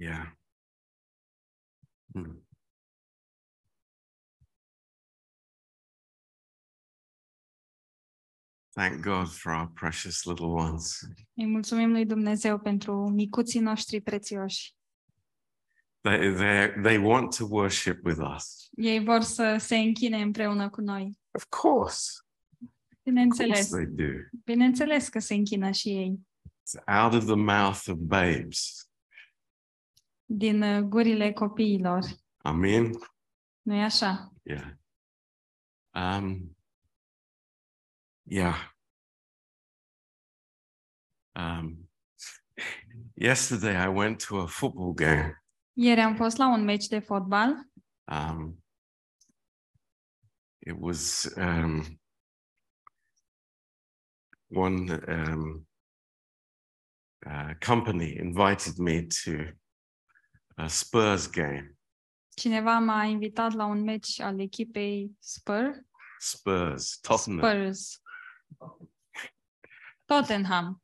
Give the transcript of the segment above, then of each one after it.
Yeah. Hmm. Thank God for our precious little ones. Îi mulțumim lui Dumnezeu pentru micuții noștri prețioși. They, they, they want to worship with us. Ei vor să se închine împreună cu noi. Of course. Of course they do. bineînțeles că se închină și ei. It's out of the mouth of babes. Din uh, gurile copiilor. Amen. nu e așa? Yeah. Um, yeah. Um, yesterday I went to a football game. Ieri am fost la un meci de fotbal. Um, it was um, one um, uh, company invited me to Spurs game. Cineva m-a invitat la un meci al echipei Spur, Spurs, Tottenham. Spurs. Tottenham.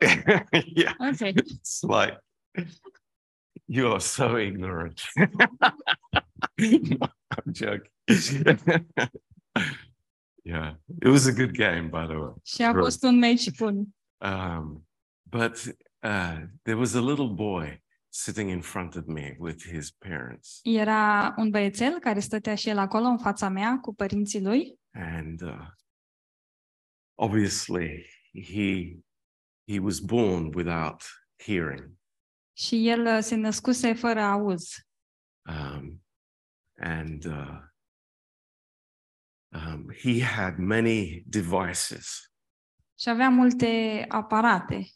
yeah, Ok. it's like you are so ignorant. I'm joking. yeah, it was a good game, by the way. Și a fost un meci bun. Um, but uh, there was a little boy sitting in front of me with his parents, Era un băiețel care stătea și el acolo în fața mea cu părinții lui. And uh, obviously he he was born without hearing, și el uh, se născuse fără auz. um, and uh, um, he had many devices. Și avea multe aparate.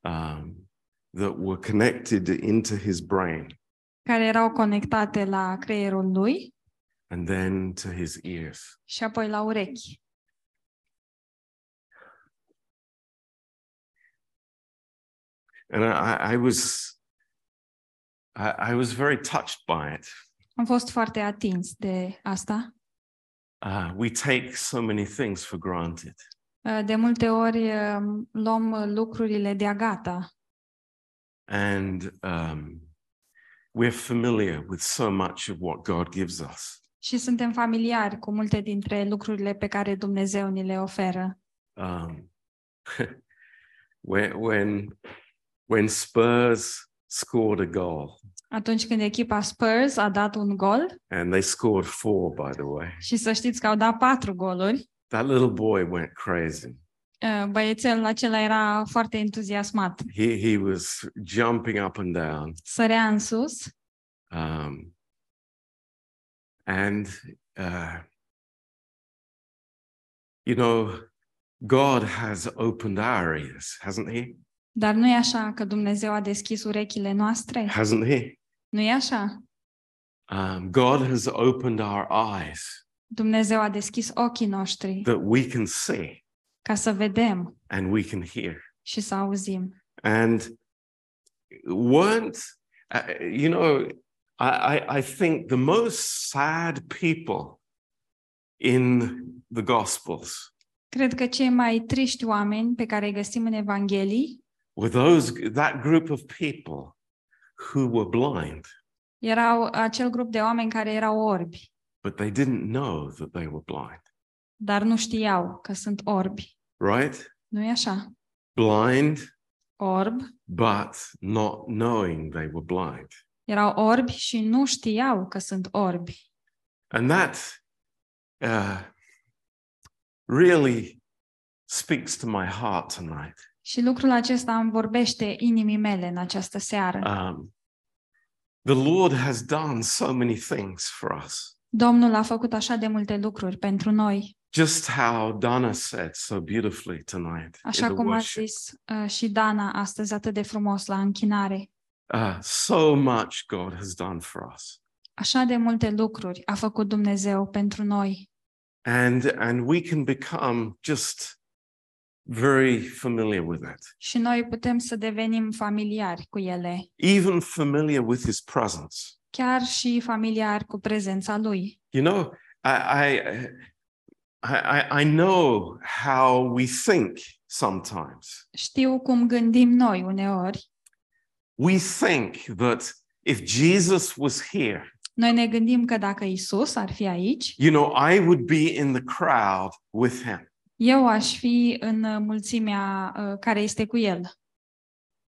Um, that were connected into his brain care erau conectate la creierul lui and then to his ears. și apoi la urechi. and I, I was I, I was very touched by it. Am fost foarte atins de asta. Uh, we take so many things for granted, Uh, De multe ori uh, luăm uh, lucrurile de-a gata and um, we're familiar with so much of what God gives us. și suntem familiari cu multe dintre lucrurile pe care Dumnezeu ni le oferă. Um, when when when Spurs scored a goal, Atunci când echipa Spurs a dat un gol and they scored four, by the way, și să știți că au dat patru goluri, that little boy went crazy. Uh, băiețelul acela era foarte entuziasmat. He he was jumping up and down. Sărea în sus Um, and, uh, you know, God has opened our ears, hasn't He? Dar nu e așa că Dumnezeu a deschis urechile noastre? Hasn't He? Nu e așa? Um, God has opened our eyes Dumnezeu a deschis ochii noștri that we can see ca să vedem and we can hear. și să auzim. And weren't, uh, you know, I, I, I think the most sad people in the Gospels Cred că cei mai triști oameni pe care îi găsim în Evanghelii were those that group of people who were blind, erau acel grup de oameni care erau orbi, but they didn't know that they were blind. dar nu știau că sunt orbi. Right? Nu e așa? Blind, Orb, but not knowing they were blind. erau orbi și nu știau că sunt orbi. And that uh, really speaks to my heart tonight. Și lucrul acesta îmi vorbește inimii mele în această seară. Um, the Lord has done so many things for us. Domnul a făcut așa de multe lucruri pentru noi, Just how Donna said so beautifully tonight așa in the cum a worship. zis uh, și Dana astăzi atât de frumos la închinare. Uh, so much God has done for us. Așa de multe lucruri a făcut Dumnezeu pentru noi and and we can become just very familiar with it și noi putem să devenim familiari cu ele, even familiar with his presence chiar și familiari cu prezența Lui. you know i i i, I- I know how we think sometimes Știu cum gândim noi uneori we think that if Jesus was here, Noi ne gândim că dacă Isus ar fi aici, you know, I would be in the crowd with him. eu aș fi în uh, mulțimea uh, care este cu el.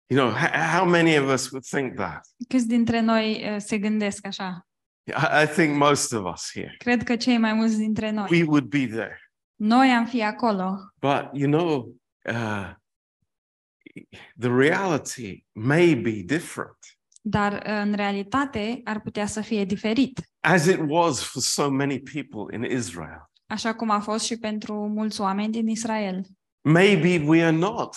You know, h- how many of us would think that? Câți dintre noi uh, se gândesc așa? I, I think most of us here. Cred că cei mai mulți dintre noi. We would be there. Noi am fi acolo, But, you know, uh, the reality may be different, dar uh, în realitate ar putea să fie diferit. as it was for so many people in Israel. Așa cum a fost și pentru mulți oameni din Israel. Maybe we are not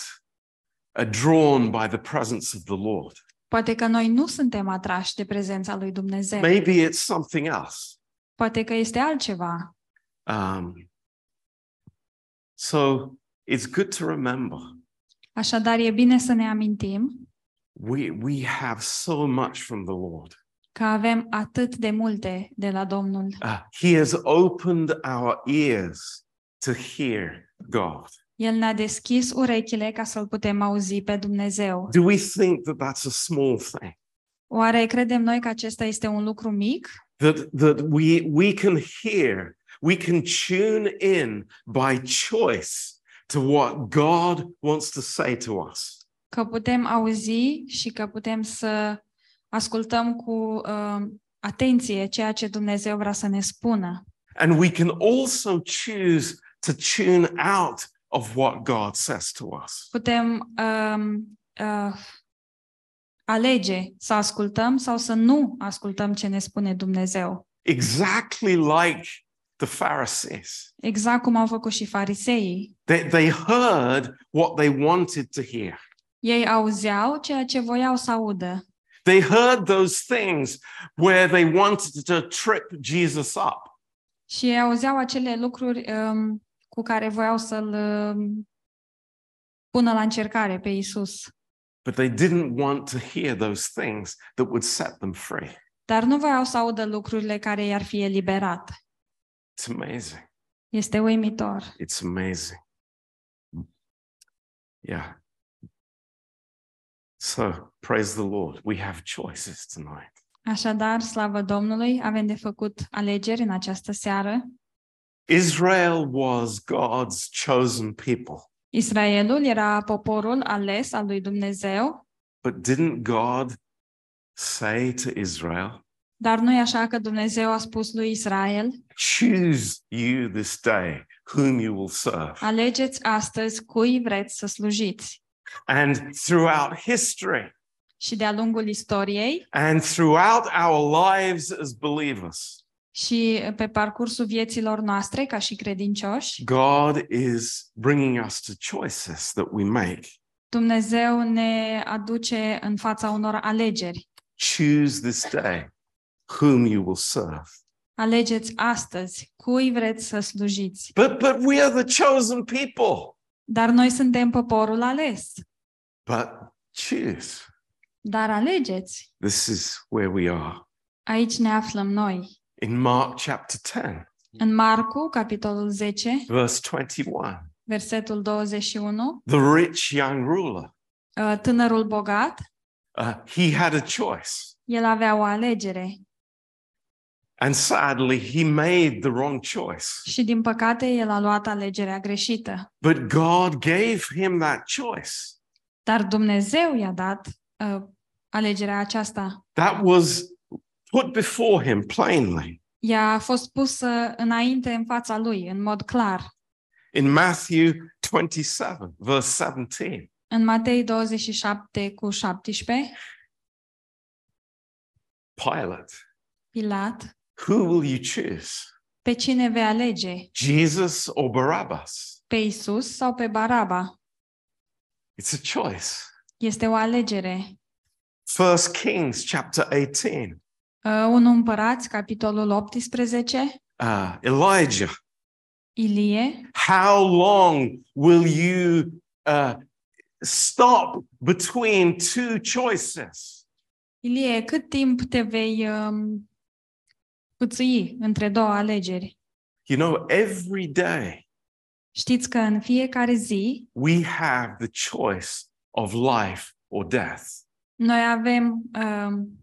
uh, drawn by the presence of the Lord. Poate că noi nu suntem atrași de prezența lui Dumnezeu. Maybe it's something else. Poate că este altceva. Um, so it's good to remember Așadar, e bine să ne amintim we, we have so much from the Lord. că avem atât de multe de la Domnul. Uh, he has opened our ears to hear God. El ne-a deschis urechile ca să-L putem auzi pe Dumnezeu. Do we think that that's a small thing? Oare credem noi că acesta este un lucru mic? That, that we, we can hear, we can tune in by choice to what God wants to say to us. Că putem auzi și că putem să ascultăm cu uh, atenție ceea ce Dumnezeu vrea să ne spună. And we can also choose to tune out of what God says to us. Putem um, uh, alege să ascultăm sau să nu ascultăm ce ne spune Dumnezeu. Exactly like the Pharisees. Exact cum au făcut și fariseii. They, they heard what they wanted to hear. Ei auzeau ceea ce voiau să audă. They heard those things where they wanted to trip Jesus up. Și ei auzeau acele lucruri um, cu care voiau să-l um, pună la încercare pe Isus. But they didn't want to hear those things that would set them free. Dar nu voiau să audă lucrurile care i-ar fi eliberat. It's amazing. Este uimitor. It's amazing. Yeah. So, praise the Lord. We have choices tonight. Așadar, slavă Domnului, avem de făcut alegeri în această seară. Israel was God's chosen people. Israelul era poporul ales al lui Dumnezeu, But didn't God say to Israel, dar nu e așa că Dumnezeu a spus lui Israel, Choose you this day whom you will serve? alegeți astăzi cui vreți să slujiți. And throughout history Și de-a lungul istoriei and throughout our lives as believers, și pe parcursul vieților noastre ca și credincioși, God is bringing us to choices that we make. Dumnezeu ne aduce în fața unor alegeri. Choose this day whom you will serve. Alegeți astăzi cui vreți să slujiți. But but we are the chosen people. Dar noi suntem poporul ales. But choose. Dar alegeți. This is where we are. Aici ne aflăm noi. In Mark chapter 10, În Marcu, capitolul 10, verse 21, versetul 21, the rich young ruler, uh, tânărul bogat, uh, he had a choice. el avea o alegere And sadly, he made the wrong choice. și din păcate el a luat alegerea greșită. But God gave him that choice. Dar Dumnezeu i-a dat uh, alegerea aceasta. That was put before him plainly. Ea a fost pusă înainte în fața lui, în mod clar. In Matthew 27, verse 17, În Matei 27 cu 17, Pilate, Pilat, who will you choose? pe cine vei alege? Jesus or Barabbas? Pe Isus sau pe Baraba? It's a choice. Este o alegere. First Kings chapter 18. Uh, 1 Împărați, capitolul 18, Uh, Elijah, Ilie, how long will you uh, stop between two choices? Ilie, cât timp te vei um, pâțâi între două alegeri? You know, every day Știți că în fiecare zi we have the choice of life or death. Noi avem, um,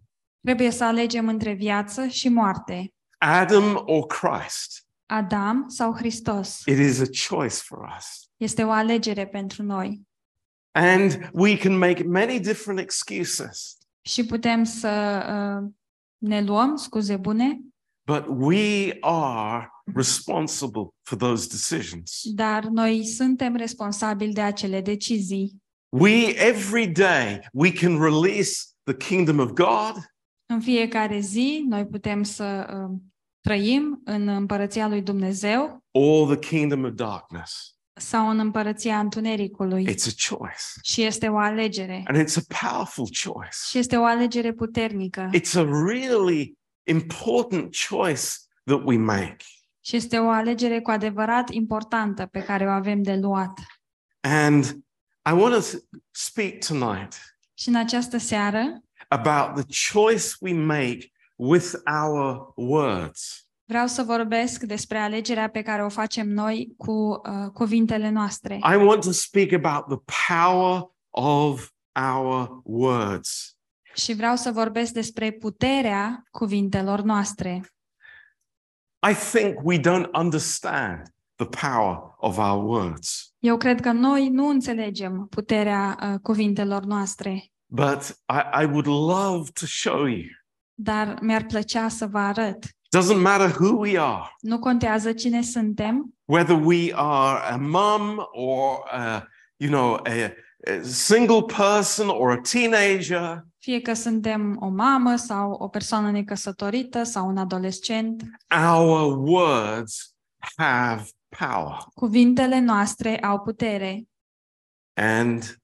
trebuie să alegem între viață și moarte. Adam or Christ. Adam sau Hristos. It is a choice for us. Este o alegere pentru noi. And we can make many different excuses, Și putem să uh, ne luăm scuze bune, but we are responsible for those decisions. dar noi suntem responsabili de acele decizii. We, every day, we can release the kingdom of God În fiecare zi noi putem să uh, trăim în împărăția lui Dumnezeu or the kingdom of darkness. sau în împărăția întunericului. It's a choice. Și este o alegere. And it's a powerful choice. Și este o alegere puternică. It's a really important choice that we make. Și este o alegere cu adevărat importantă pe care o avem de luat. And I want to speak tonight Și în această seară about the choice we make with our words. vreau să vorbesc despre alegerea pe care o facem noi cu uh, cuvintele noastre. I want to speak about the power of our words. Și vreau să vorbesc despre puterea cuvintelor noastre. I think we don't understand the power of our words, Eu cred că noi nu înțelegem puterea uh, cuvintelor noastre, but I, I would love to show you. dar mi-ar plăcea să vă arăt. Doesn't matter who we are, Nu contează cine suntem, whether we are a mum or a, you know a, a single person or a teenager. fie că suntem o mamă sau o persoană necăsătorită sau un adolescent. Our words have power, Cuvintele noastre au putere and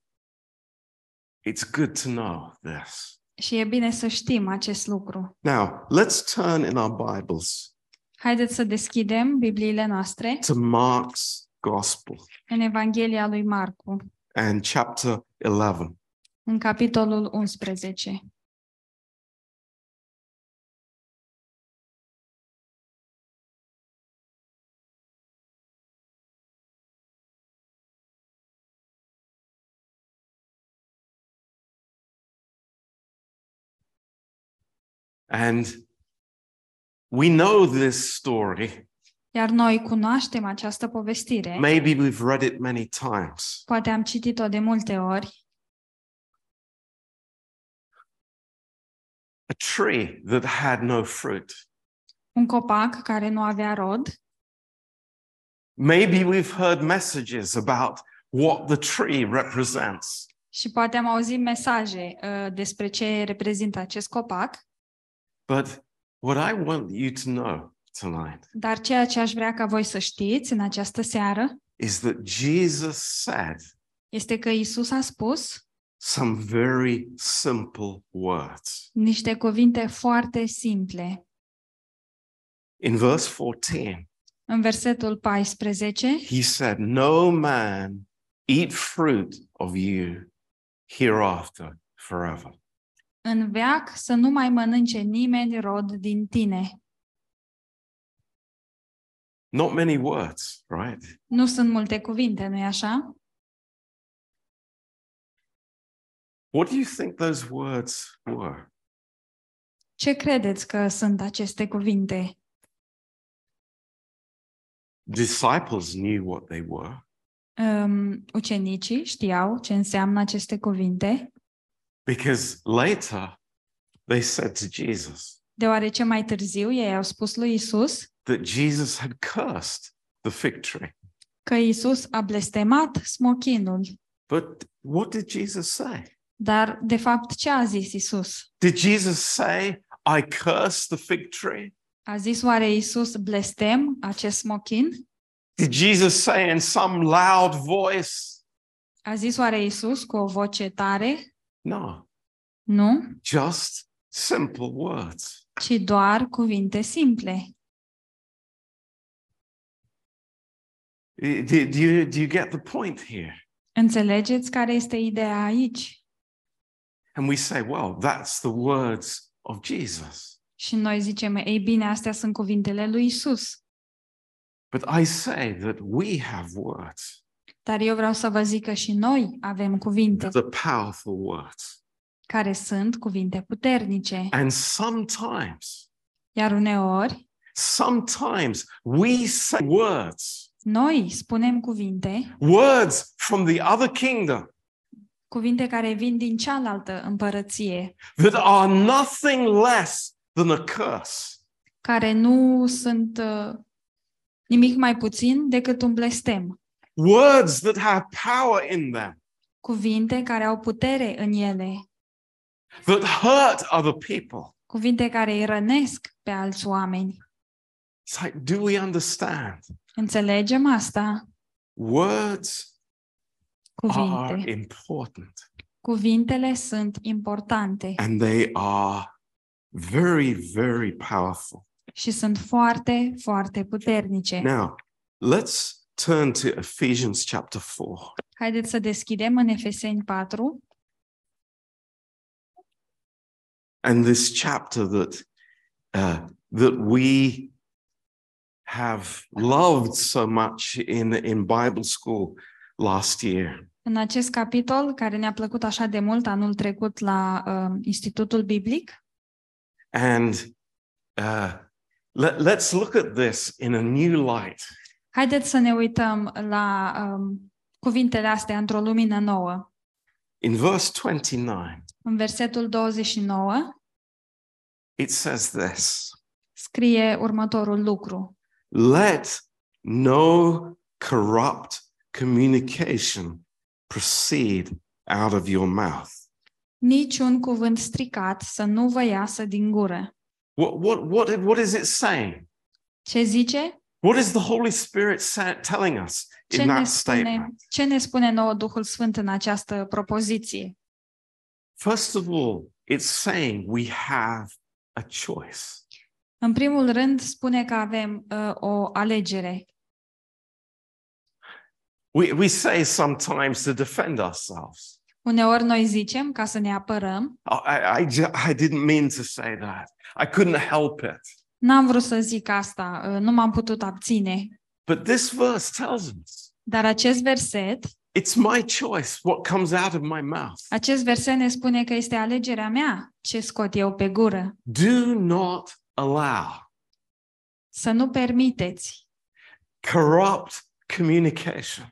it's good to know this. și e bine să știm acest lucru. Now, let's turn in our Bibles Haideți să deschidem Bibliile noastre to Mark's Gospel în Evanghelia lui Marcu, and chapter 11. în capitolul 11. And we know this story. Iar noi cunoaștem această povestire. Maybe we've read it many times. Poate am citit-o de multe ori. A tree that had no fruit. Un copac care nu avea rod. Maybe we've heard messages about what the tree represents. Și poate am auzit mesaje uh, despre ce reprezintă acest copac, But what I want you to know tonight dar ceea ce aș vrea ca voi să știți în această seară is that Jesus said este că Isus a spus some very simple words. niște cuvinte foarte simple. In verse 14, În versetul 14, he said, No man eat fruit of you hereafter forever. În veac să nu mai mănânce nimeni rod din tine. Not many words, right? Nu sunt multe cuvinte, nu-i așa? What do you think those words were? Ce credeți că sunt aceste cuvinte? Disciples knew what they were Um, ucenicii știau ce înseamnă aceste cuvinte, because later they said to Jesus deoarece mai târziu ei au spus lui Isus that Jesus had cursed the fig tree. că Isus a blestemat smochinul. But what did Jesus say? Dar, de fapt, ce a zis Isus? Did Jesus say, I curse the fig tree? A zis oare Isus blestem acest smochin? Did Jesus say in some loud voice? A zis oare Isus cu o voce tare? No, Nu, just simple words. ci doar cuvinte simple. Do, do you, do you get the point here? Înțelegeți care este ideea aici? And we say, well, that's the words of Jesus. Și noi zicem, ei bine, astea sunt cuvintele lui Isus. But I say that we have words, Dar eu vreau să vă zic că și noi avem cuvinte the powerful words. care sunt cuvinte puternice. And sometimes, Iar uneori, sometimes we say words, noi spunem cuvinte, words from the other kingdom cuvinte care vin din cealaltă împărăție, that are nothing less than a curse. care nu sunt uh, nimic mai puțin decât un blestem. Words that have power in them, Cuvinte care au putere în ele, that hurt other people. cuvinte care îi rănesc pe alți oameni. It's like, do we understand? Înțelegem asta? Words are Cuvinte. important Cuvintele sunt importante and they are very, very powerful. și sunt foarte, foarte puternice. Now, let's turn to Ephesians chapter 4. Haideți să deschidem în Efeseni 4 and this chapter that uh, that we have loved so much in in Bible school last year. În acest capitol, care ne-a plăcut așa de mult anul trecut la uh, Institutul Biblic, And uh, let, let's look at this in a new light. Haideți să ne uităm la um, cuvintele astea într-o lumină nouă. In verse 29, În versetul 29 it says this scrie următorul lucru. Let no corrupt communication proceed out of your mouth. Niciun cuvânt stricat să nu vă iasă din gură. What, what, what, what is it saying? Ce zice? What is the Holy Spirit sa- telling us Ce in ne, that spune, statement? ce ne spune nouă Duhul Sfânt în această propoziție? First of all, it's saying we have a choice. În primul rând, spune că avem uh, o alegere. We, we say sometimes to defend ourselves. Uneori noi zicem ca să ne apărăm. I, I, I, ju- I didn't mean to say that. I couldn't help it. N-am vrut să zic asta, uh, nu m-am putut abține. But this verse tells us Dar acest verset, it's my choice what comes out of my mouth. acest verset ne spune că este alegerea mea ce scot eu pe gură. Do not allow Să nu permiteți corrupt communication.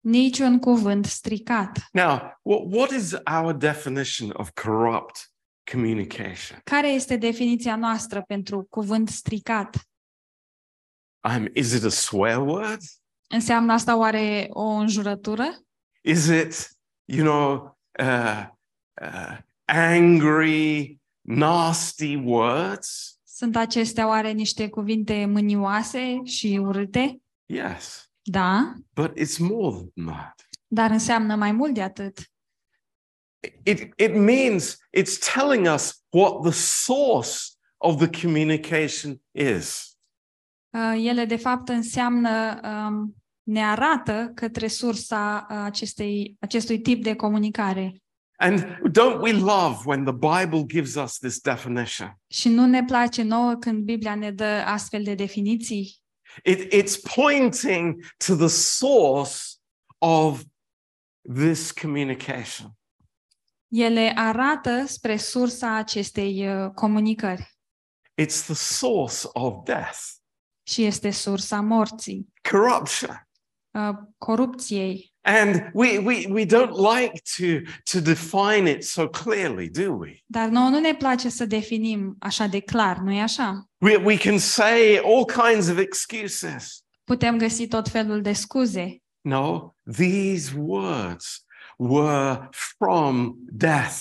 niciun cuvânt stricat. Now, what, what is our definition of corrupt communication? Care este definiția noastră pentru cuvânt stricat? Um, is it a swear word? Înseamnă asta oare o înjurătură? Is it, you know, uh, uh, angry, nasty words? Sunt acestea oare niște cuvinte mânioase și urâte? Yes, Da, but it's more than that. dar înseamnă mai mult de atât. It, it means it's telling us what the source of the communication is. Uh, Ele, de fapt, înseamnă, um, ne arată către sursa uh, acestei, acestui tip de comunicare. And don't we love when the Bible gives us this definition? Și nu ne place nouă când Biblia ne dă astfel de definiții. It, it's pointing to the source of this communication. Ele arată spre sursa acestei uh, comunicări It's the source of death, și este sursa morții, corruption. uh, corupției. And we, we, we don't like to, to define it so clearly, do we? Dar nouă nu ne place să definim așa de clar, nu-i așa? We, we can say all kinds of excuses. Putem găsi tot felul de scuze. No, these words were from death.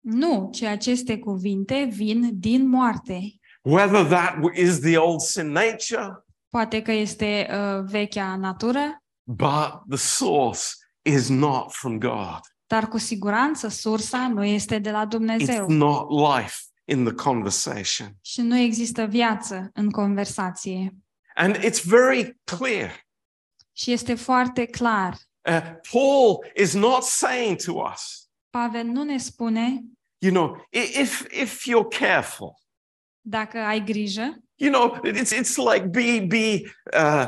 Nu, ci aceste cuvinte vin din moarte. Whether that is the old sin nature, Poate că este uh, vechea natură, but the source is not from God. dar cu siguranță sursa nu este de la It's Dumnezeu not life in the conversation. și nu există viață în conversație. And it's very clear. Și este foarte clar. Uh, Paul is not saying to us, Pavel nu ne spune, you know, i- if, if you're careful, dacă ai grijă, you know, it's, it's like be, be, uh,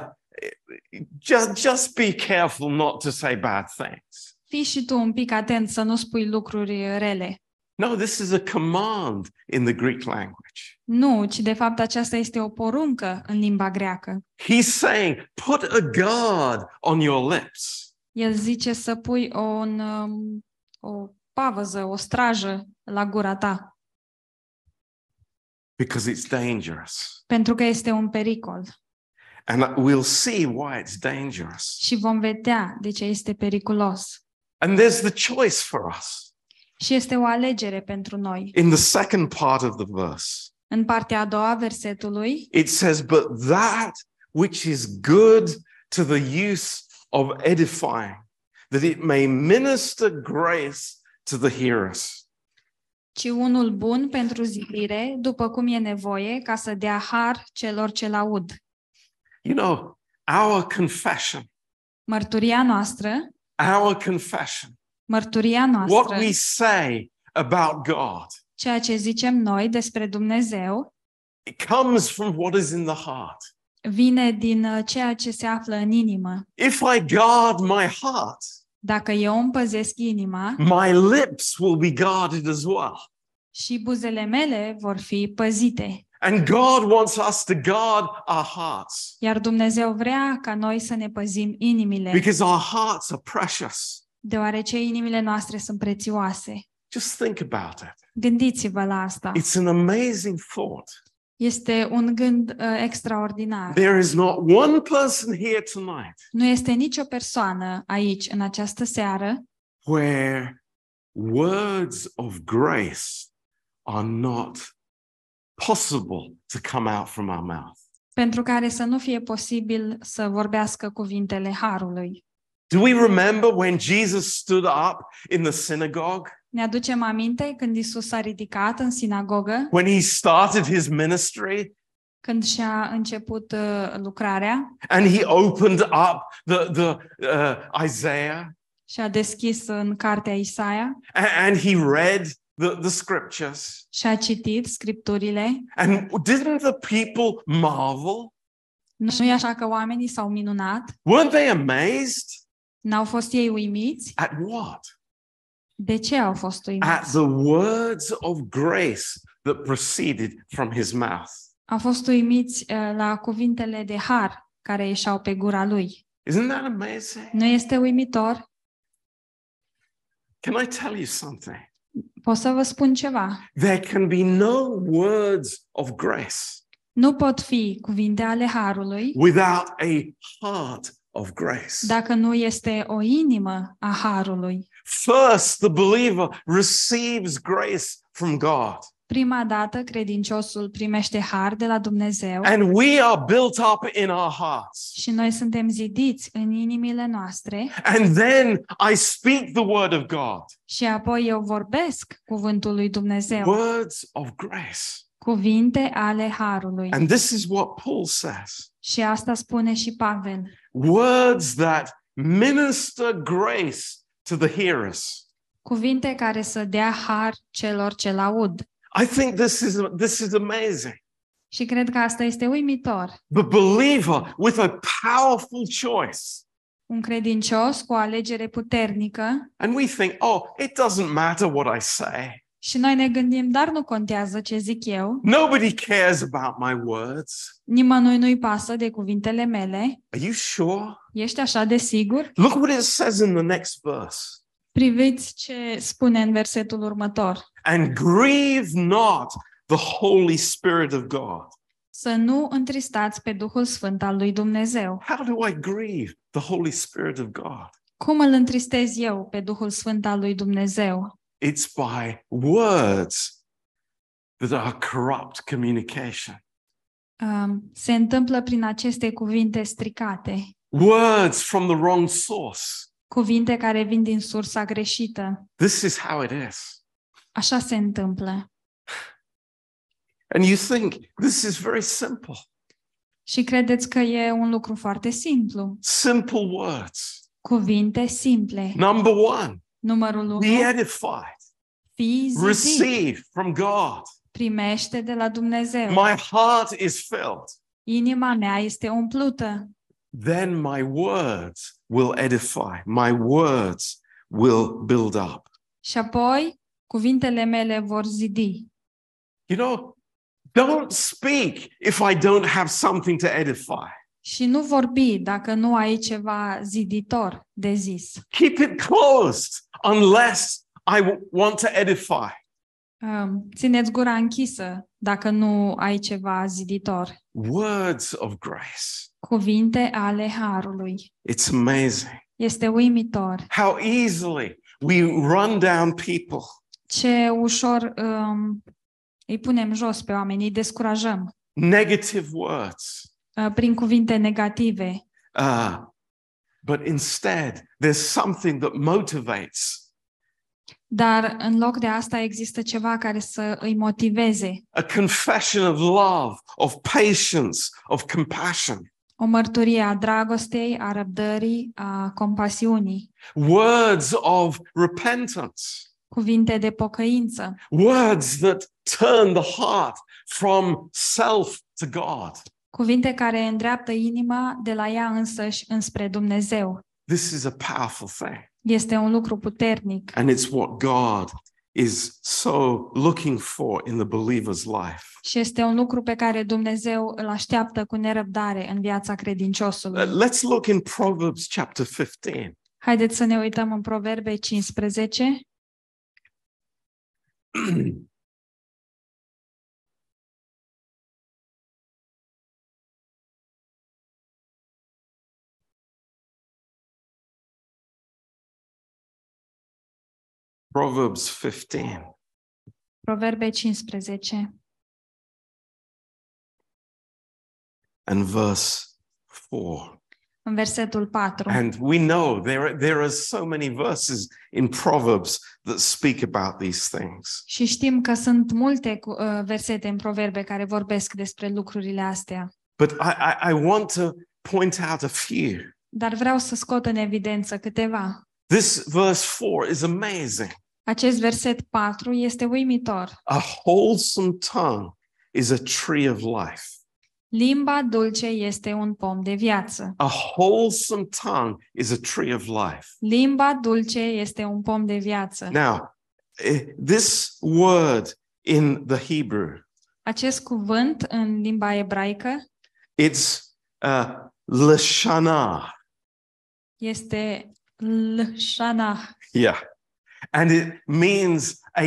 just, just be careful not to say bad things. fii și tu un pic atent să nu spui lucruri rele. No, this is a command in the Greek language. Nu, ci de fapt aceasta este o poruncă în limba greacă. He's saying, put a guard on your lips. El zice să pui o, un, um, o pavăză, o strajă la gura ta, because it's dangerous. pentru că este un pericol. And we'll see why it's dangerous. Și vom vedea de ce este periculos. And there's the choice for us. Și este o alegere pentru noi. In the second part of the verse, În partea a doua a versetului, it says, But that which is good to the use of edifying, that it may minister grace to the hearers. ci unul bun pentru zidire, după cum e nevoie, ca să dea har celor ce laud. You know, our confession, Mărturia noastră, our confession, mărturia what noastră, we say about God, ceea ce zicem noi despre Dumnezeu, it comes from what is in the heart. Vine din uh, ceea ce se află în inimă. If I guard my heart, Dacă eu îmi păzesc inima my lips will be guarded as well. și buzele mele vor fi păzite. And God wants us to guard our hearts Iar Dumnezeu vrea ca noi să ne păzim inimile, because our hearts are precious. deoarece inimile noastre sunt prețioase. Just think about it. Gândiți-vă la asta. It's an amazing thought. Este un gând uh, extraordinar. There is not one person here tonight Nu este nicio persoană aici, în această seară, where words of grace are not possible to come out from our mouth. pentru care să nu fie posibil să vorbească cuvintele Harului. Do we remember when Jesus stood up in the synagogue? Ne aducem aminte când Isus s-a ridicat în sinagogă, When he started his ministry când și-a început uh, lucrarea and he opened up the, the uh, Isaiah și a deschis în cartea Isaia a- and he read the, the scriptures. și a citit scripturile. And didn't the people marvel? Nu e așa că oamenii s-au minunat? Weren't they amazed? N-au fost ei uimiți? At what? De ce au fost At uimiți? the words of grace that proceeded from his mouth. Au fost uimiți uh, la cuvintele de har care ieșeau pe gura lui. Isn't that amazing? Nu este uimitor? Can I tell you something? Pot să vă spun ceva. There can be no words of grace Nu pot fi cuvinte ale harului without a heart of grace. dacă nu este o inimă a harului. First, the believer receives grace from God, Prima dată, credinciosul primește har de la Dumnezeu and we are built up in our hearts. și noi suntem zidiți în inimile noastre And then I speak the word of God, și apoi eu vorbesc cuvântul lui Dumnezeu, words of grace. cuvinte ale harului. And this is what Paul says Și asta spune și Pavel. words that minister grace to the hearers. Cuvinte care să dea har celor ce laud. I think this is this is amazing. Și cred că asta este uimitor. The believer with a powerful choice. Un credincios cu o alegere puternică And we think, oh, it doesn't matter what I say. și noi ne gândim, dar nu contează ce zic eu. Nobody cares about my words. Nimănui nu-i pasă de cuvintele mele. Are you sure? Ești așa de sigur? Look what it says in the next verse. Priviți ce spune în versetul următor. And grieve not the Holy Spirit of God. Să nu întristați pe Duhul Sfânt al lui Dumnezeu. How do I grieve the Holy Spirit of God? Cum îl întristez eu pe Duhul Sfânt al lui Dumnezeu? It's by words that are corrupt communication. Um, se întâmplă prin aceste cuvinte stricate, Words from the wrong source. cuvinte care vin din sursa greșită. This is how it is. Așa se întâmplă. And you think this is very simple. Și credeți că e un lucru foarte simplu. Simple words. Cuvinte simple. Number one, Numărul 1. be edified, Fii zidit. receive from God. Primește de la Dumnezeu. My heart is filled. Inima mea este umplută. Then my words will edify, my words will build up. Și apoi Cuvintele mele vor zidi. You know, don't speak if I don't have something to edify. Și nu vorbi dacă nu ai ceva ziditor de zis. Keep it closed unless I w- want to edify. Um, Țineți gura închisă dacă nu ai ceva ziditor. Words of grace. Cuvinte ale harului. It's amazing Este uimitor. how easily we run down people. Ce ușor um, îi punem jos pe oameni, îi descurajăm Negative words. uh, prin cuvinte negative. Uh, but instead, there's something that motivates Dar în loc de asta există ceva care să îi motiveze. a confession of love, of patience, of compassion. O mărturie a dragostei, a răbdării, a compasiunii. Words of repentance. Cuvinte de pocăință. Words that turn the heart from self to God. Cuvinte care îndreaptă inima de la ea însăși înspre Dumnezeu. This is a powerful thing. Este un lucru puternic And it's what God is so looking for in the believer's life. și este un lucru pe care Dumnezeu îl așteaptă cu nerăbdare în viața Uh, credinciosului. Let's look in Proverbs chapter 15. Haideți să ne uităm în Proverbe 15. Proverbs 15 Proverbe 15 and verse 4. în versetul 4. And we know there are, there are so many verses in Proverbs that speak about these things. Și știm că sunt multe cu- uh, versete în Proverbe care vorbesc despre lucrurile astea. But I, I, I want to point out a few. Dar vreau să scot în evidență câteva. This verse 4 is amazing. Acest verset 4 este uimitor. A wholesome tongue is a tree of life. Limba dulce este un pom de viață. A wholesome tongue is a tree of life. Limba dulce este un pom de viață. Now, eh, this word in the Hebrew, Acest cuvânt în limba ebraică it's uh, lashana. este lshana Yeah. And it means a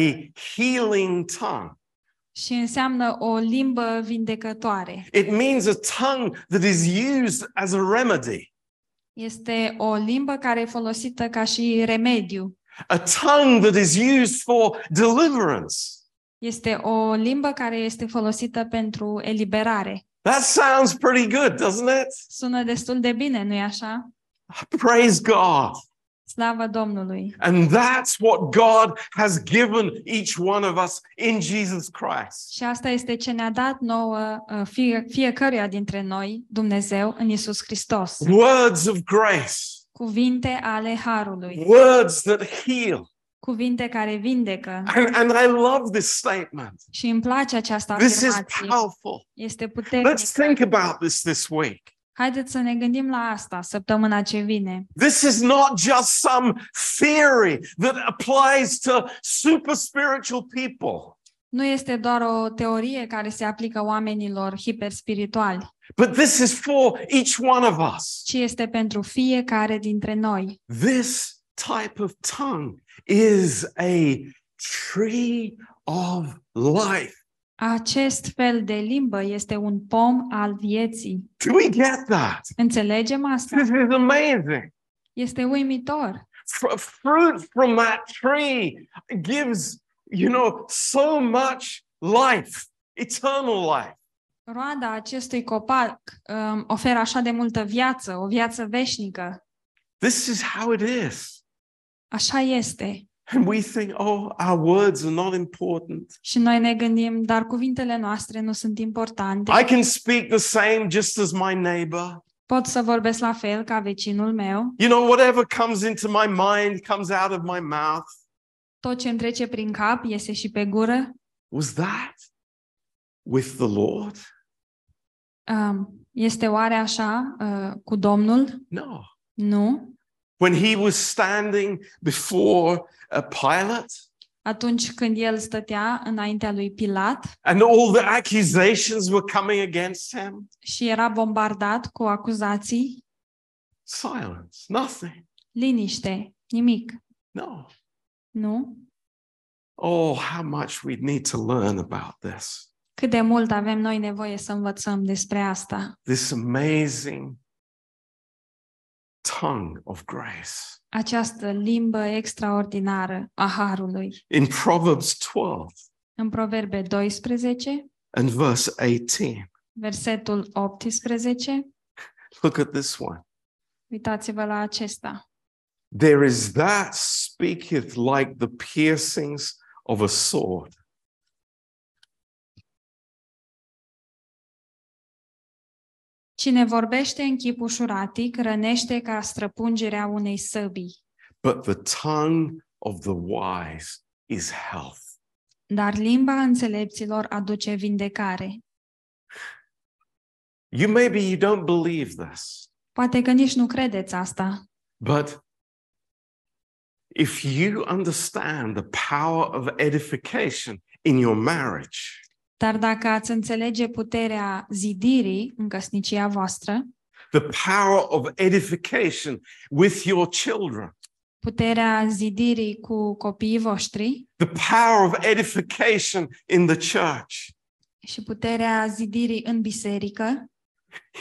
healing tongue. și înseamnă o limbă vindecătoare. It means a tongue that is used as a remedy, Este o limbă care e folosită ca și remediu. a tongue that is used for deliverance. Este o limbă care este folosită pentru eliberare. That sounds pretty good, doesn't it? Sună destul de bine, nu-i așa? Praise God. Slavă Domnului! And that's what God has given each one of us in Jesus Christ. Și asta este ce ne-a dat nouă uh, fie, fiecăruia dintre noi, Dumnezeu, în Isus Hristos. Words of grace, Cuvinte ale Harului, words that heal. cuvinte care vindecă. And, and I love this statement. Și îmi place această This is afirmație. powerful. Este Let's puternică. think about this this week. Haideți să ne gândim la asta săptămâna ce vine. This is not just some theory that applies to super spiritual people, Nu este doar o teorie care se aplică oamenilor hiperspirituali, but this is for each one of us. ci este pentru fiecare dintre noi. This type of tongue is a tree of life. Acest fel de limbă este un pom al vieții. Do we get that? Înțelegem asta? This is amazing. Este uimitor. Fr- fruit from that tree gives, you know, so much life, eternal life. Roada acestui copac um, oferă așa de multă viață, o viață veșnică. This is how it is. Așa este. And we think, oh, our words are not important. Și noi ne gândim, dar cuvintele noastre nu sunt importante. I can speak the same just as my neighbor. Pot să vorbesc la fel ca vecinul meu. You know, whatever comes into my mind comes out of my mouth. Tot ce îmi trece prin cap iese și pe gură. Was that with the Lord? Um, este oare așa uh, cu Domnul? No. Nu. When he was standing before a Pilate, Atunci când el stătea înaintea lui Pilat and all the accusations were coming against him, și era bombardat cu acuzații, silence, nothing. liniște, nimic. No. Nu? Oh, how much we need to learn about this. Cât de mult avem noi nevoie să învățăm despre asta. This amazing tongue of grace. Această limbă extraordinară a Harului. In Proverbs 12 În Proverbe 12, and verse 18, versetul 18, look at this one. uitați-vă la acesta. There is that speaketh like the piercings of a sword. Cine vorbește în chip ușuratic rănește ca străpungerea unei săbii, But the tongue of the wise is health. dar limba înțelepților aduce vindecare. You maybe you don't believe this, Poate că nici nu credeți asta, but if you understand the power of edification in your marriage, dar dacă ați înțelege puterea zidirii în căsnicia voastră, the power of edification with your children, puterea zidirii cu copiii voștri the power of edification in the church, și puterea zidirii în biserică,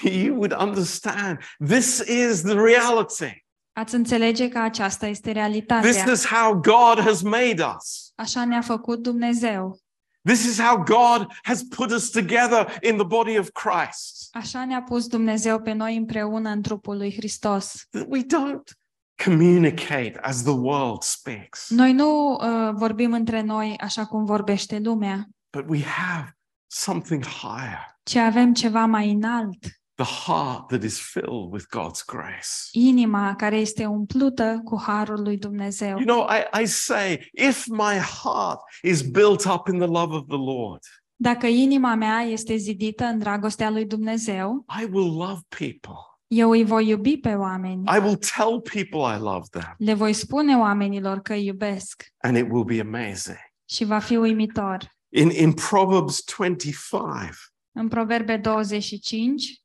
you would understand this is the reality. ați înțelege că aceasta este This realitatea. is how God has made us. Așa ne-a făcut Dumnezeu. This is how God has put us together in the body of Christ. Așa ne-a pus Dumnezeu pe noi împreună în trupul lui Hristos. That we don't communicate as the world speaks, Noi nu uh, vorbim între noi așa cum vorbește lumea, but we have something higher ci avem ceva mai înalt, the heart that is filled with God's grace. inima care este umplută cu harul lui Dumnezeu. You know, I, I say, if my heart is built up in the love of the Lord, Dacă inima mea este zidită în dragostea lui Dumnezeu, I will love people. eu îi voi iubi pe oameni. I will tell people I love them, Le voi spune oamenilor că îi iubesc and it will be amazing. și va fi uimitor. In, in Proverbs 25, În Proverbe 25,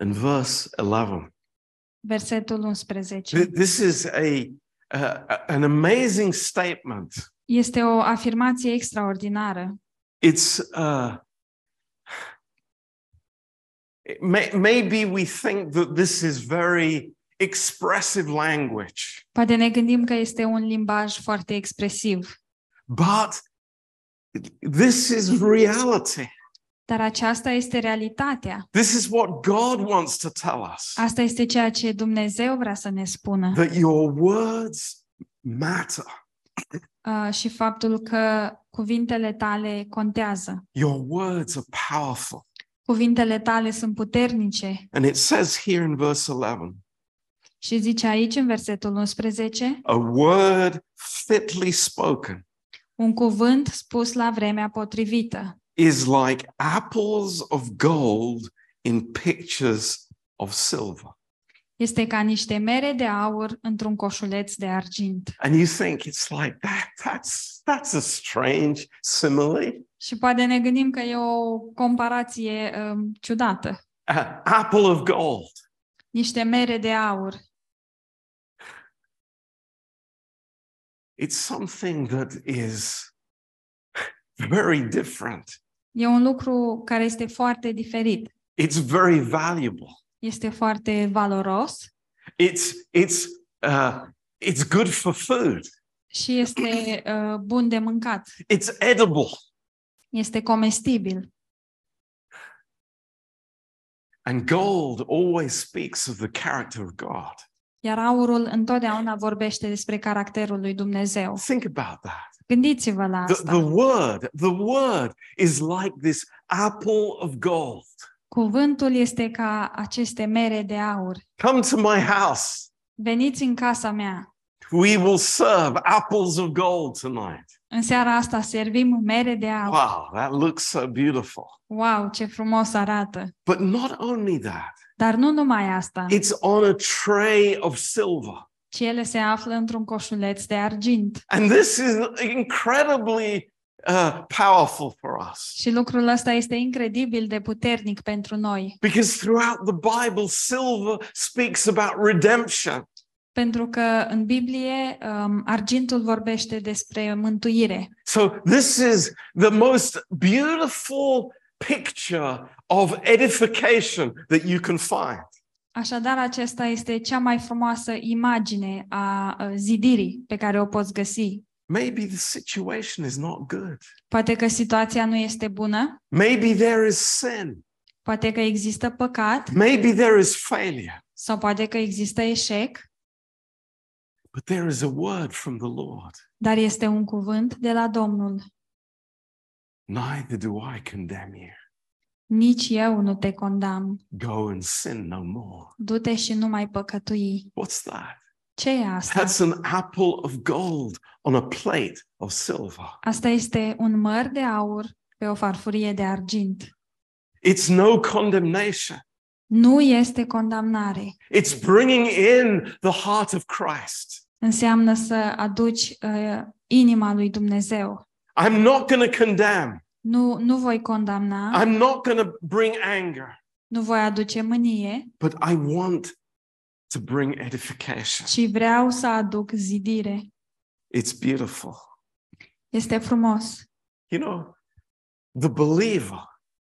in verse 11, versetul 11, th- this is a, uh, an amazing statement. este o afirmație extraordinară. It's, uh, it may, maybe we think that this is very expressive language, Poate ne gândim că este un limbaj foarte expresiv, but this is reality. Dar aceasta este realitatea. This is what God wants to tell us Asta este ceea ce Dumnezeu vrea să ne spună. that your words matter. Uh, și faptul că cuvintele tale contează. Your words are powerful. Cuvintele tale sunt puternice. And it says here in verse 11 Și zice aici în versetul 11, a word fitly spoken un cuvânt spus la vremea potrivită is like apples of gold in pictures of silver. este ca niște mere de aur într-un coșuleț de argint. And you think it's like that that's that's a strange simile. Și poate ne gândim că e o comparație um, ciudată. A apple of gold. Niște mere de aur. It's something that is very different. E un lucru care este foarte diferit. It's very valuable. Este foarte valoros It's it's uh, it's good for food. și este uh, bun de mâncat. It's edible. Este comestibil. And gold always speaks of the character of God. Iar aurul întotdeauna vorbește despre caracterul lui Dumnezeu. Think about that. Gândiți-vă la The, asta. the word, the word is like this apple of gold. Cuvântul este ca aceste mere de aur. Come to my house. Veniți în casa mea. we will serve apples of gold tonight. În seara asta servim mere de aur. Wow, that looks so beautiful. Wow, ce frumos arată! But not only that, Dar nu numai asta, it's on a tray of silver. ci ele se află într-un coșuleț de argint. And this is incredibly uh, powerful for us. Și lucrul ăsta este incredibil de puternic pentru noi, Because throughout the Bible, silver speaks about redemption. pentru că în Biblie um, argintul vorbește despre mântuire. So, this is the most beautiful picture of edification that you can find. Așadar, acesta este cea mai frumoasă imagine a uh, zidirii pe care o poți găsi. Maybe the situation is not good. Poate că situația nu este bună, Maybe there is sin. poate că există păcat Maybe there is failure. sau poate că există eșec, But there is a word from the Lord. dar este un cuvânt de la Domnul. Neither do I condemn you. Nici eu nu te condamn. Go and sin no more. Du-te și nu mai păcătui. What's that? Ce e asta? That's an apple of gold on a plate of silver. Asta este un măr de aur pe o farfurie de argint. It's no condemnation. Nu este condamnare. It's bringing in the heart of Christ. Înseamnă să aduci uh, inima lui Dumnezeu. I'm not going to condemn. Nu, nu voi condamna, I'm not going to bring anger, nu voi aduce mânie, but I want to bring edification. ci vreau să aduc zidire. It's beautiful. Este frumos. You know, the believer,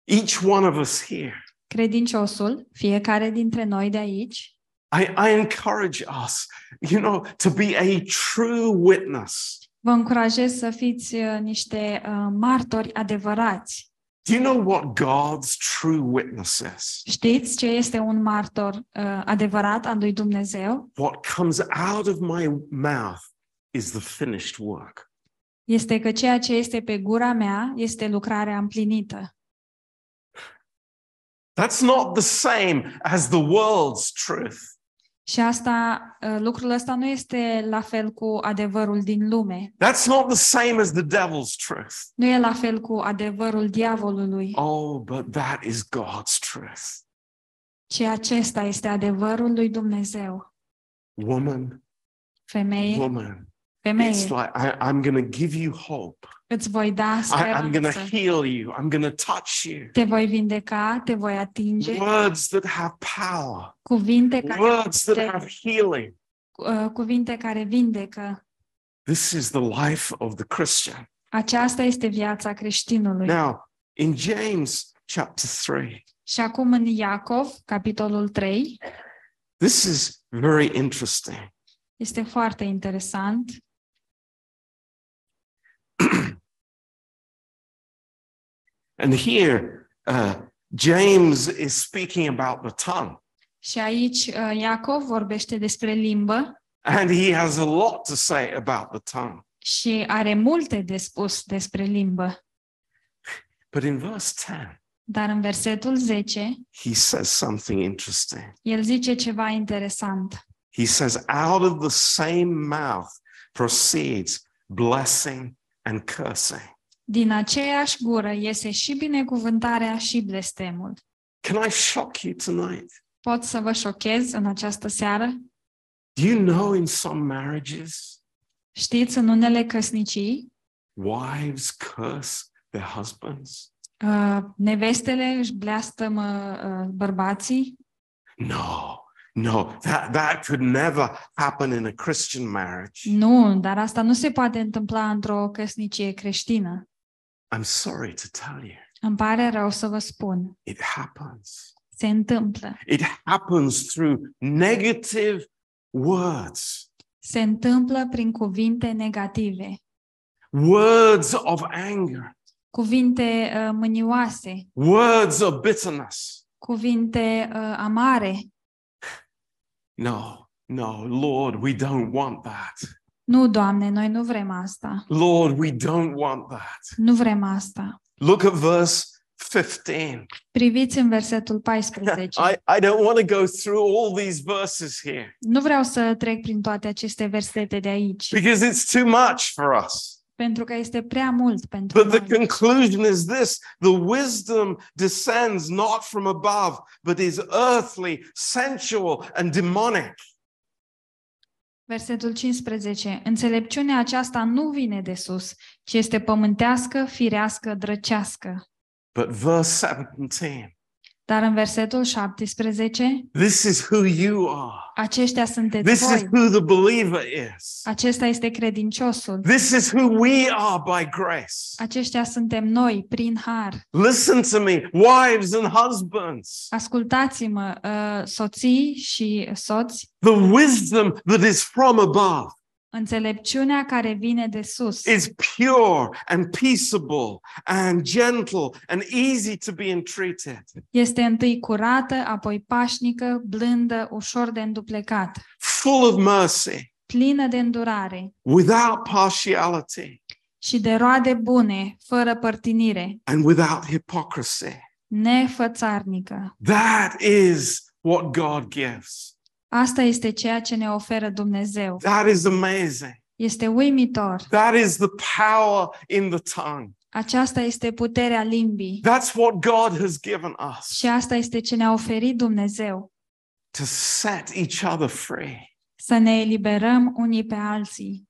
each one of us here, Credinciosul, fiecare dintre noi de aici, I, I encourage us, you know, to be a true witness. Vă încurajez să fiți uh, niște uh, martori adevărați. Do you know what God's true witness is? Știți ce este un martor uh, adevărat al lui Dumnezeu? What comes out of my mouth is the finished work. Este că ceea ce este pe gura mea este lucrarea împlinită. That's not the same as the world's truth. Și asta, uh, lucrul ăsta nu este la fel cu adevărul din lume. That's not the same as the devil's truth. Nu e la fel cu adevărul diavolului, Oh, but that is God's truth. ci acesta este adevărul lui Dumnezeu. Woman, Femeie, woman, it's femeie, like I, I'm going to give you hope. îți voi da I, I'm going to speranță. heal you. I'm going to touch you. Te voi vindeca, te voi atinge. Words that have power, Cuvinte care, words that putere. have healing. uh, cuvinte care vindecă. This is the life of the Christian. Aceasta este viața creștinului. Now, in James chapter 3, Și acum în Iacov, capitolul 3, this is very interesting. este foarte interesant. And here, uh, James is speaking about the tongue, Și aici uh, Iacov vorbește despre limbă and he has a lot to say about the tongue. și are multe de spus despre limbă. But in verse 10, Dar în versetul 10, he says something interesting. el zice ceva interesant. He says, Out of the same mouth proceeds blessing and cursing. Din aceeași gură iese și binecuvântarea și blestemul. Can I shock you tonight? Pot să vă șochez în această seară? Do you know in some marriages, Știți, în unele căsnicii, wives curse their husbands? uh, nevestele își bleastămă uh, bărbații? No, no, that, that could never happen in a Christian marriage. Nu, dar asta nu se poate întâmpla într-o căsnicie creștină. I'm sorry to tell you, Îmi pare rău să vă spun. it happens. Se întâmplă. It happens through negative words, Se întâmplă prin cuvinte negative, words of anger, cuvinte uh, mânioase, words of bitterness. cuvinte uh, amare. No, no, Lord, we don't want that. Nu, Doamne, noi nu vrem asta. Lord, we don't want that. Nu vrem asta. Look at verse 15. Priviți în versetul 14. I, I don't want to go through all these verses here Nu vreau să trec prin toate aceste versete de aici, because it's too much for us. Pentru că este prea mult pentru But the noi. conclusion is this the wisdom descends not from above, but is earthly, sensual, and demonic. Versetul 15. Înțelepciunea aceasta nu vine de sus, ci este pământească, firească, drăcească. But verse 17 Dar în versetul 17, this is who you are. aceștia sunteți This is voi. who the believer is. Acesta este credinciosul. This is who we are by grace. Aceștia suntem noi, prin har. Listen to me, wives and husbands. Ascultați-mă, uh, soții și soți, The wisdom that is from above înțelepciunea care vine de sus. is pure and peaceable and gentle and easy to be entreated, este întâi curată, apoi pașnică, blândă, ușor de înduplecat, full of mercy, plină de îndurare. Without partiality, și de roade bune, fără părtinire, and without hypocrisy. nefățarnică. That is what God gives. Asta este ceea ce ne oferă Dumnezeu. That is amazing. Este uimitor. That is the power in the tongue. Aceasta este puterea limbii. That's what God has given us Și asta este ce ne-a oferit Dumnezeu. to set each other free. Să ne eliberăm unii pe alții.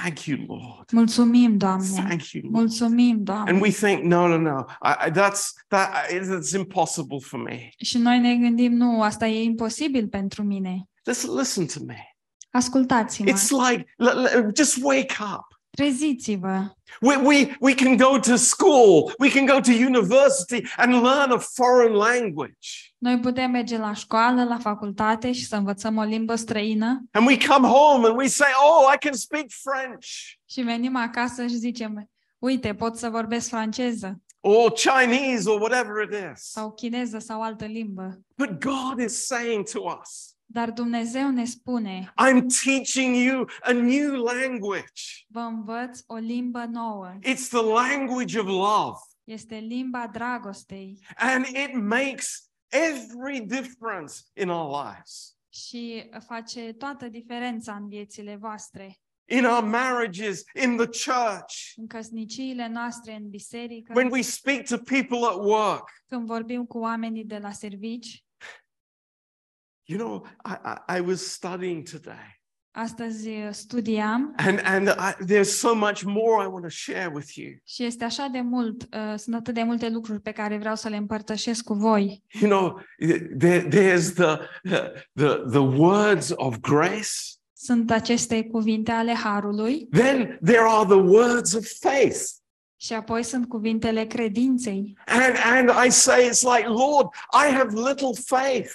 Thank you, Lord. Mulțumim, Doamne. Thank you, Lord. Mulțumim, And Doamne. we think, no, no, no, I, I, that's that. It's impossible for me. Și noi ne gândim, nu, asta e imposibil pentru mine. Listen, listen to me. Ascultați-mă, It's like l- l- just wake up. Treziți-vă. We, we we can go to school, we can go to university and learn a foreign language, Noi putem merge la școală, la facultate și să învățăm o limbă străină and we come home and we say, "Oh, I can speak French și venim acasă și zicem, uite, pot să vorbesc franceză or Chinese or whatever it is." sau chineză sau altă limbă. But God is saying to us, Dar Dumnezeu ne spune, "I'm teaching you a new language. vă învăț o limbă nouă. It's the language of love." Este limba dragostei And it makes every difference in our lives, și face toată diferența în viețile voastre, in our marriages, in the church, în căsniciile noastre, în biserică, when we speak to people at work. când vorbim cu oamenii de la servici. You know, I, I, I was studying today, Astăzi uh, studiam and, and I, there's so much more I want to share with you. și este așa de mult, uh, sunt atât de multe lucruri pe care vreau să le împărtășesc cu voi. You know, there, there's the, the, the words of grace, Sunt aceste cuvinte ale Harului then there are the words of faith. și apoi sunt cuvintele credinței. And, and I say, it's like, Lord, I have little faith.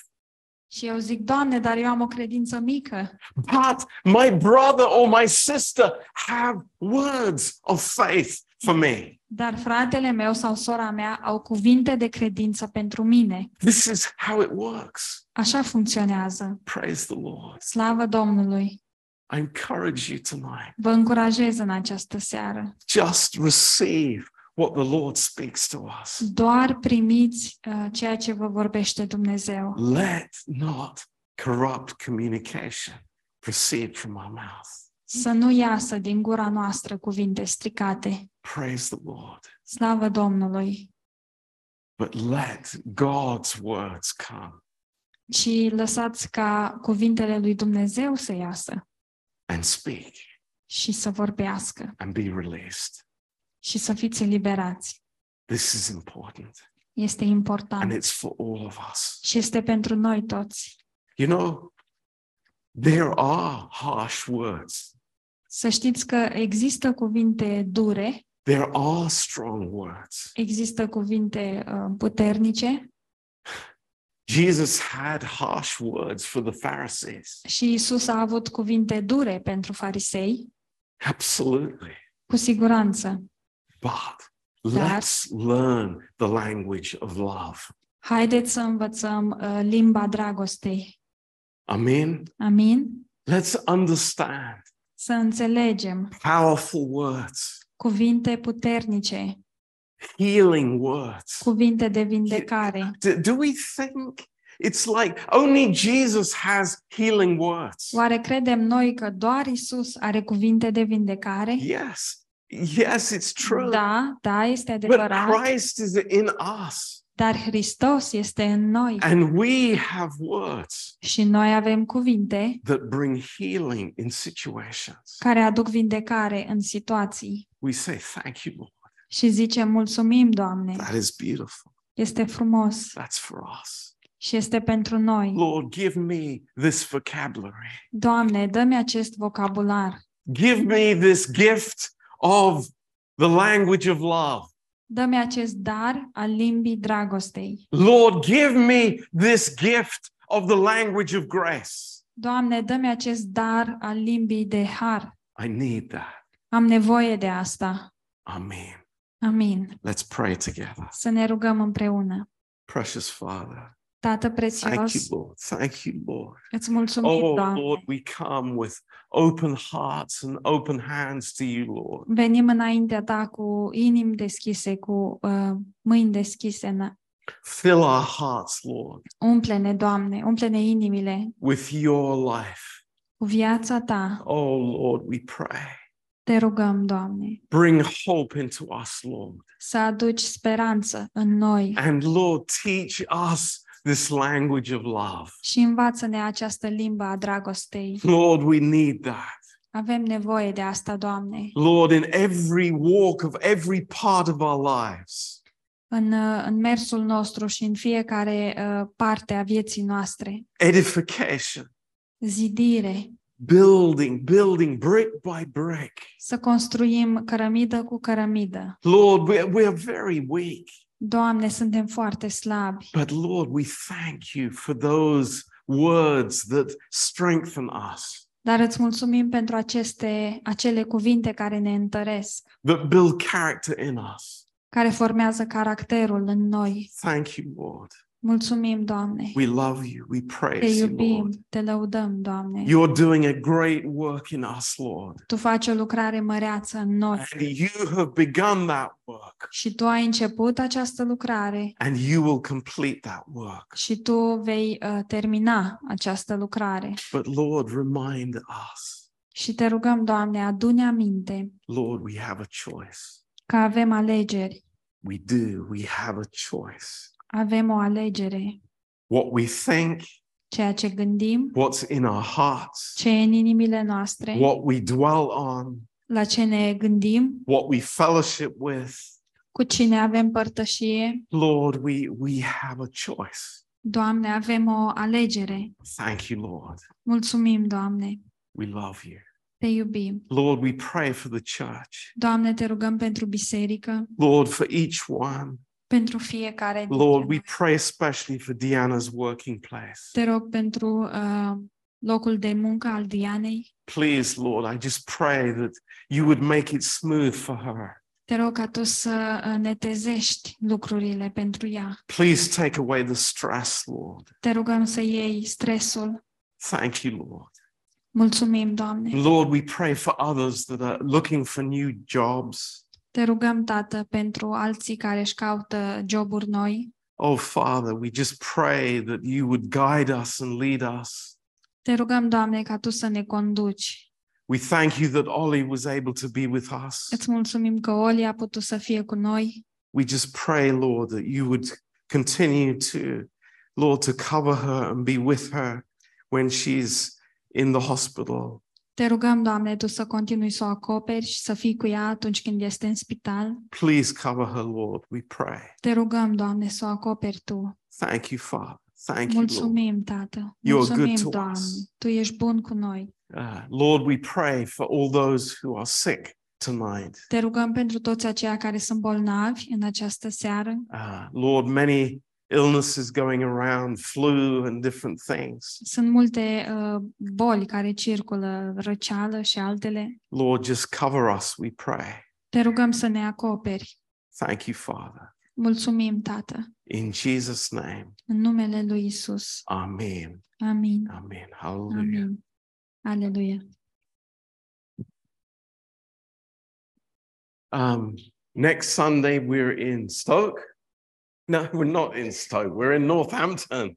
Și eu zic, Doamne, dar eu am o credință mică. But my brother or my sister have words of faith for me. Dar fratele meu sau sora mea au cuvinte de credință pentru mine. This is how it works. Așa funcționează. Praise the Lord. Slavă Domnului! I encourage you tonight. Vă încurajez în această seară. Just receive what the Lord speaks to us. Doar primiți uh, ceea ce vă vorbește Dumnezeu. Let not corrupt communication proceed from our mouth. Să nu iasă din gura noastră cuvinte stricate. Praise the Lord. Slavă Domnului! But let God's words come Și lăsați ca cuvintele lui Dumnezeu să iasă and speak și să vorbească and be released. Și să fiți eliberați. This is important. Este And important it's for all of us. și este pentru noi toți. You know, there are harsh words, Să știți că există cuvinte dure, there are strong words. există cuvinte uh, puternice Jesus had harsh words for the Pharisees. și Isus a avut cuvinte dure pentru farisei, Absolutely. cu siguranță. But That- let's learn the language of love. Haideți să învățăm uh, limba dragostei. Amen. Amin? Let's understand Să înțelegem powerful words cuvinte puternice healing words. cuvinte de vindecare. Do, do we think it's like only Jesus has healing words? Oare credem noi că doar Isus are cuvinte de vindecare? Yes. Yes, it's true. Da, da, este But adevărat, Christ is in us dar Hristos este în noi and we have words și noi avem cuvinte that bring healing in situations. care aduc vindecare în situații. We say, Thank you, Lord. Și zicem, mulțumim, Doamne, That is beautiful. este frumos That's for us. și este pentru noi. Lord, give me this vocabulary. Doamne, dă-mi acest vocabular, Give me this gift of the language of love. dă-mi acest dar al limbii dragostei. Lord, give me this gift of the language of grace. Doamne, dă-mi acest dar al limbii de har. I need that. Am nevoie de asta. Amen. Amin. Let's pray together. Să ne rugăm împreună. Precious Father, Tată thank prețios, you, Lord. Thank you, Lord. îți mulțumim, Oh, Doamne. Lord, we come with open hearts and open hands to you, Lord. Venim înaintea ta cu inimi deschise, cu uh, mâini deschise. În... Fill our hearts, Lord, Umple-ne, Doamne, umple-ne inimile with your life. cu viața ta. Oh, Lord, we pray. Te rugăm, Doamne, Bring hope into us, Lord. să aduci speranță în noi And Lord, teach us this language of love. și învață-ne această limbă a dragostei. Lord, we need that. Avem nevoie de asta, Doamne, Lord, in every walk of every part of our lives. în, uh, în mersul nostru și în fiecare uh, parte a vieții noastre. Edification, Zidire, building, building brick by brick. să construim cărămidă cu cărămidă. Lord, we, we are very weak, Doamne, suntem foarte slabi, but Lord, we thank you for those words that strengthen us, dar îți mulțumim pentru aceste, acele cuvinte care ne întăresc, that build character in us. care formează caracterul în noi. Thank you, Lord. Mulțumim, Doamne. We love you. We Te praise you, Lord. iubim, te lăudăm, Doamne. You're doing a great work in us, Lord. Tu faci o lucrare măreață în noi And you have begun that work, și Tu ai început această lucrare and you will complete that work. și Tu vei uh, termina această lucrare. But Lord, remind us, Și te rugăm, Doamne, adune aminte Lord, we have a choice. că avem alegeri. We do. We have a choice. Avem o alegere. What we think, Ceea ce gândim, what's in our hearts, ce e în inimile noastre, what we dwell on, la ce ne gândim, what we fellowship with. cu cine avem părtășie. Lord, we, we have a choice. Doamne, avem o alegere. Thank you, Lord. Mulțumim, Doamne. We love you. Te iubim. Lord, we pray for the church. Doamne, te rugăm pentru biserică, Lord, for each one. Pentru fiecare dintre Lord, we noi. pray especially for Diana's working place. Te rog pentru uh, locul de muncă al Dianei. Please, Lord, I just pray that you would make it smooth for her. Te rog ca tu să uh, netezești lucrurile pentru ea. Please take away the stress, Lord. Te rugăm să iei stresul. Thank you, Lord. Mulțumim, Doamne. Lord, we pray for others that are looking for new jobs. Te rugăm, Tată, pentru alții care își caută joburi noi. Oh, Father, we just pray that you would guide us and lead us. Te rugăm, Doamne, ca Tu să ne conduci. We thank you that Ollie was able to be with us. Îți mulțumim că Oli a putut să fie cu noi. We just pray, Lord, that you would continue to, Lord, to cover her and be with her when she's in the hospital. Te rugăm, Doamne, Tu să continui să o acoperi și să fii cu ea atunci când este în spital. Please cover her, Lord, we pray. Te rugăm, Doamne, să o acoperi Tu. Thank you, Father. Thank you, Lord. Mulțumim, Tată. You are good Mulțumim, to Doamne. us. Tu ești bun cu noi. Uh, Lord, we pray for all those who are sick tonight. Te rugăm pentru toți aceia care sunt bolnavi în această seară. Uh, Lord, many illnesses going around, flu and different things. Sunt multe uh, boli care circulă, răceală și altele. Lord, just cover us, we pray. Te rugăm să ne acoperi. Thank you, Father. Mulțumim, Tată. In Jesus' name, În numele lui Isus. Amen. Amin. Amen. Hallelujah. Amin. Aleluia. Um, Next Sunday, we're in Stoke. No, we're not in Stoke. We're in Northampton.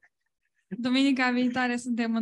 Duminica viitoare suntem în